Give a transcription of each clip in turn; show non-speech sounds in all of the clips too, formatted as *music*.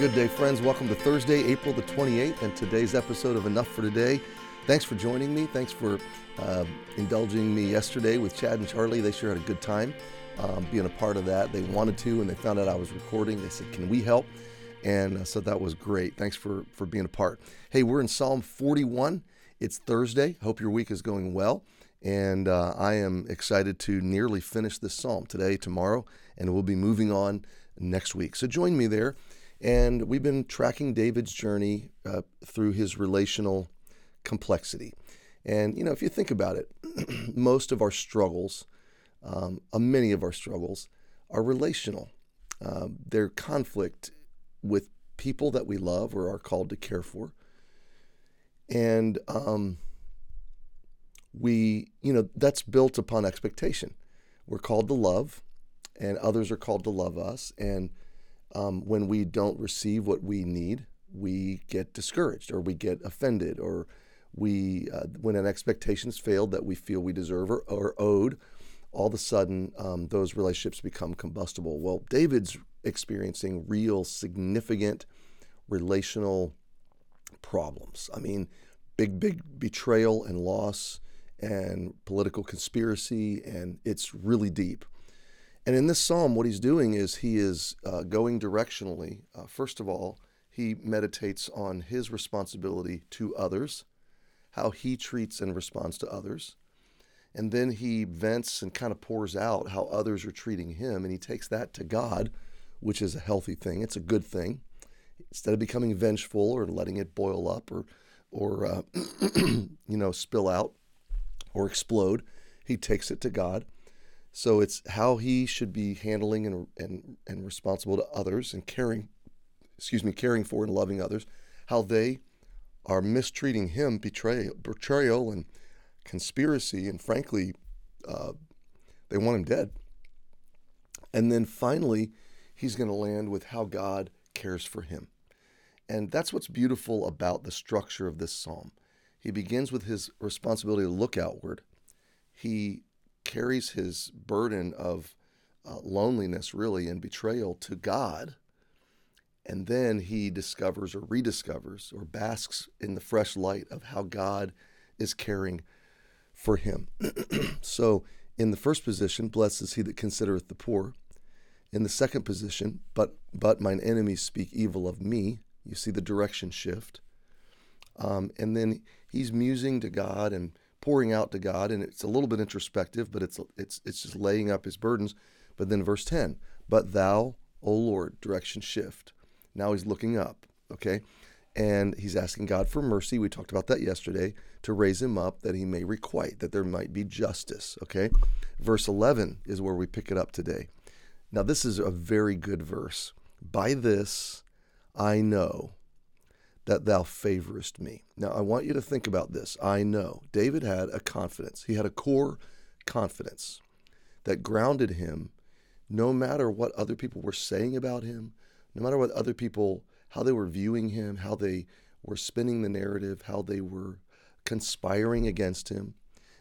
good day, friends. Welcome to Thursday, April the 28th, and today's episode of Enough for Today. Thanks for joining me. Thanks for uh, indulging me yesterday with Chad and Charlie. They sure had a good time um, being a part of that. They wanted to, and they found out I was recording. They said, Can we help? And uh, so that was great. Thanks for, for being a part. Hey, we're in Psalm 41. It's Thursday. Hope your week is going well. And uh, I am excited to nearly finish this psalm today, tomorrow, and we'll be moving on next week. So join me there. And we've been tracking David's journey uh, through his relational complexity. And, you know, if you think about it, *clears throat* most of our struggles, um, uh, many of our struggles, are relational. Uh, they're conflict with people that we love or are called to care for. And um, we, you know, that's built upon expectation. We're called to love, and others are called to love us. And um, when we don't receive what we need, we get discouraged or we get offended or we uh, when an expectation is failed that we feel we deserve or, or owed all of a sudden um, those relationships become combustible. Well david's experiencing real significant relational problems. I mean big big betrayal and loss and political conspiracy and it's really deep and in this psalm, what he's doing is he is uh, going directionally. Uh, first of all, he meditates on his responsibility to others, how he treats and responds to others. And then he vents and kind of pours out how others are treating him, and he takes that to God, which is a healthy thing. It's a good thing. Instead of becoming vengeful or letting it boil up or, or uh, *clears throat* you know, spill out or explode, he takes it to God so it's how he should be handling and, and, and responsible to others and caring, excuse me, caring for and loving others, how they are mistreating him, betrayal, betrayal and conspiracy, and frankly, uh, they want him dead. And then finally, he's going to land with how God cares for him. And that's what's beautiful about the structure of this psalm. He begins with his responsibility to look outward. He carries his burden of uh, loneliness, really, and betrayal to God. And then he discovers or rediscovers or basks in the fresh light of how God is caring for him. *clears throat* so, in the first position, blessed is he that considereth the poor. In the second position, but but mine enemies speak evil of me. You see the direction shift. Um, and then he's musing to God and pouring out to God, and it's a little bit introspective, but it's it's it's just laying up his burdens. But then verse 10, but thou, O Lord, direction shift. Now he's looking up, okay? And he's asking God for mercy. We talked about that yesterday to raise him up that he may requite, that there might be justice, okay? Verse 11 is where we pick it up today. Now, this is a very good verse. By this I know that thou favorest me. Now, I want you to think about this. I know David had a confidence, he had a core confidence that grounded him no matter what other people were saying about him, no matter what other people, how they were viewing him, how they were spinning the narrative, how they were conspiring against him.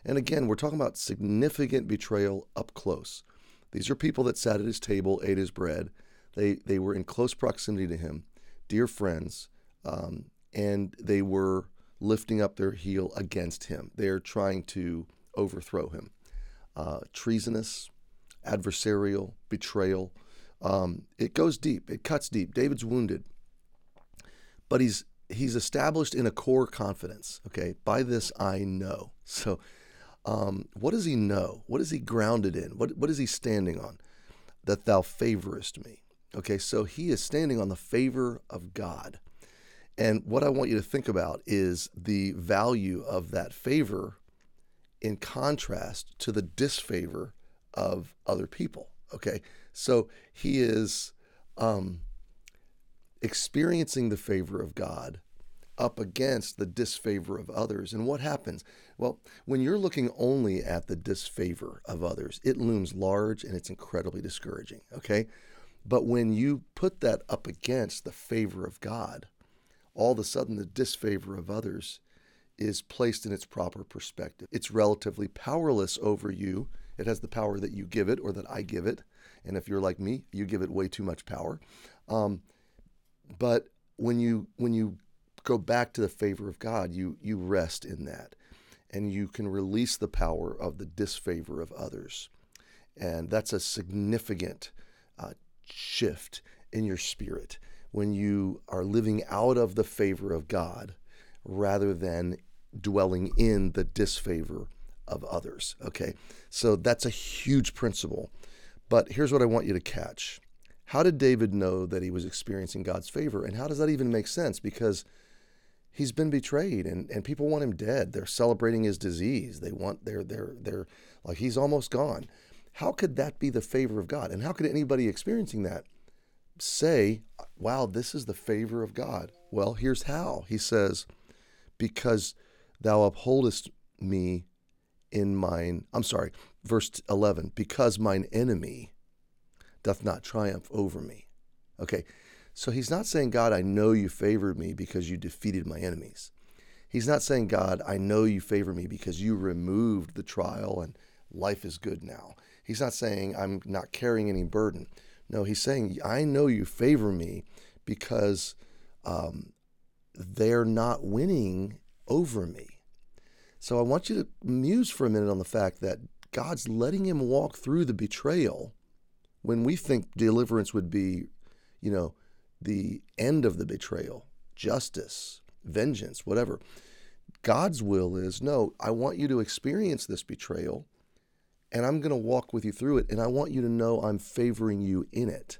And again, we're talking about significant betrayal up close. These are people that sat at his table, ate his bread. They, they were in close proximity to him, dear friends um, and they were lifting up their heel against him. They're trying to overthrow him. Uh, treasonous, adversarial, betrayal. Um, it goes deep. It cuts deep. David's wounded, but he's he's established in a core confidence. Okay, by this I know. *laughs* So, um, what does he know? What is he grounded in? What what is he standing on? That thou favorest me. Okay, so he is standing on the favor of God. And what I want you to think about is the value of that favor in contrast to the disfavor of other people. Okay. So he is um, experiencing the favor of God up against the disfavor of others. And what happens? Well, when you're looking only at the disfavor of others, it looms large and it's incredibly discouraging. Okay. But when you put that up against the favor of God, all of a sudden the disfavor of others is placed in its proper perspective. It's relatively powerless over you. It has the power that you give it or that I give it. And if you're like me, you give it way too much power. Um, but when you when you go back to the favor of God, you you rest in that, and you can release the power of the disfavor of others, and that's a significant uh, shift in your spirit when you are living out of the favor of God rather than dwelling in the disfavor of others. Okay, so that's a huge principle. But here's what I want you to catch. How did David know that he was experiencing God's favor? And how does that even make sense? Because he's been betrayed and, and people want him dead. They're celebrating his disease. They want they're they're they're like he's almost gone. How could that be the favor of God? And how could anybody experiencing that say, wow, this is the favor of God? Well, here's how. He says, Because thou upholdest me in mine, I'm sorry, verse 11, because mine enemy doth not triumph over me. Okay, so he's not saying, God, I know you favored me because you defeated my enemies. He's not saying, God, I know you favor me because you removed the trial and life is good now. He's not saying, I'm not carrying any burden. No, he's saying, I know you favor me because um, they're not winning over me. So I want you to muse for a minute on the fact that God's letting him walk through the betrayal when we think deliverance would be, you know, the end of the betrayal, justice, vengeance, whatever. God's will is no, I want you to experience this betrayal and I'm going to walk with you through it and I want you to know I'm favoring you in it.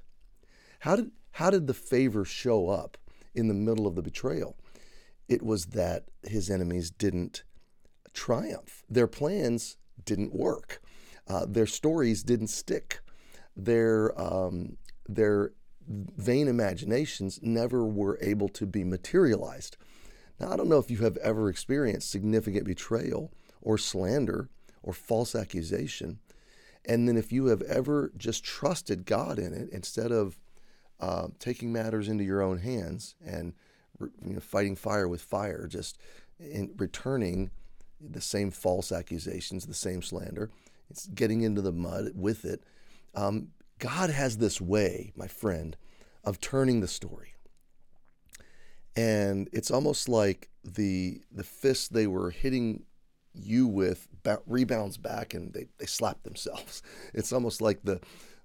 How did how did the favor show up in the middle of the betrayal? It was that his enemies didn't triumph. Their plans didn't work. Uh, their stories didn't stick. Their um, their vain imaginations never were able to be materialized. Now, I don't know if you have ever experienced significant betrayal or slander or false accusation. And then if you have ever just trusted God in it instead of uh, taking matters into your own hands and you know, fighting fire with fire, just in returning the same false accusations, the same slander. It's getting into the mud with it. Um, God has this way, my friend, of turning the story. And it's almost like the the fist they were hitting you with rebounds back and they, they slap *laughs* themselves. It's almost like the,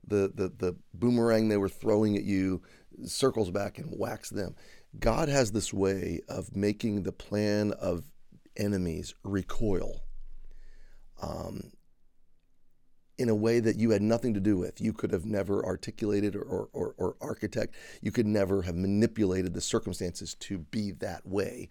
the, the, the boomerang they were throwing at you circles back and whacks them. God has this way of making the plan of enemies recoil um, in a way that you had nothing to do with. You could have never articulated or, or, or, or architect. You could never have manipulated the circumstances to be that way.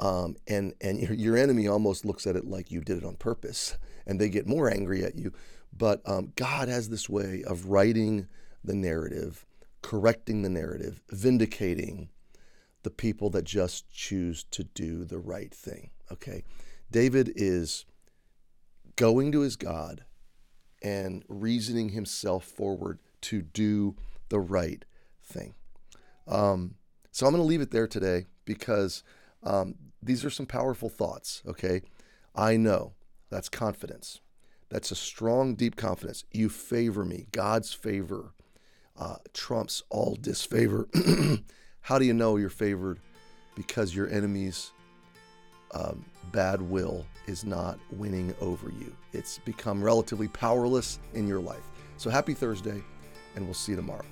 Um, and and your, *laughs* your, enemy almost looks at it like you did it on purpose, and they get more angry at you. But um, God has this way of writing the narrative, correcting the narrative, vindicating the people that just choose to do the right thing. Okay. David is going to his God and reasoning himself forward to do the right thing. Um, so I'm going to leave it there today because um, these are some powerful thoughts. Okay. I know that's confidence. That's a strong, deep confidence. You favor me. God's favor uh, trumps all disfavor. *clears throat* How do you know you're favored? Because your enemies um, bad will is not winning over you. It's become relatively powerless in your life. So happy Thursday, and we'll see you tomorrow.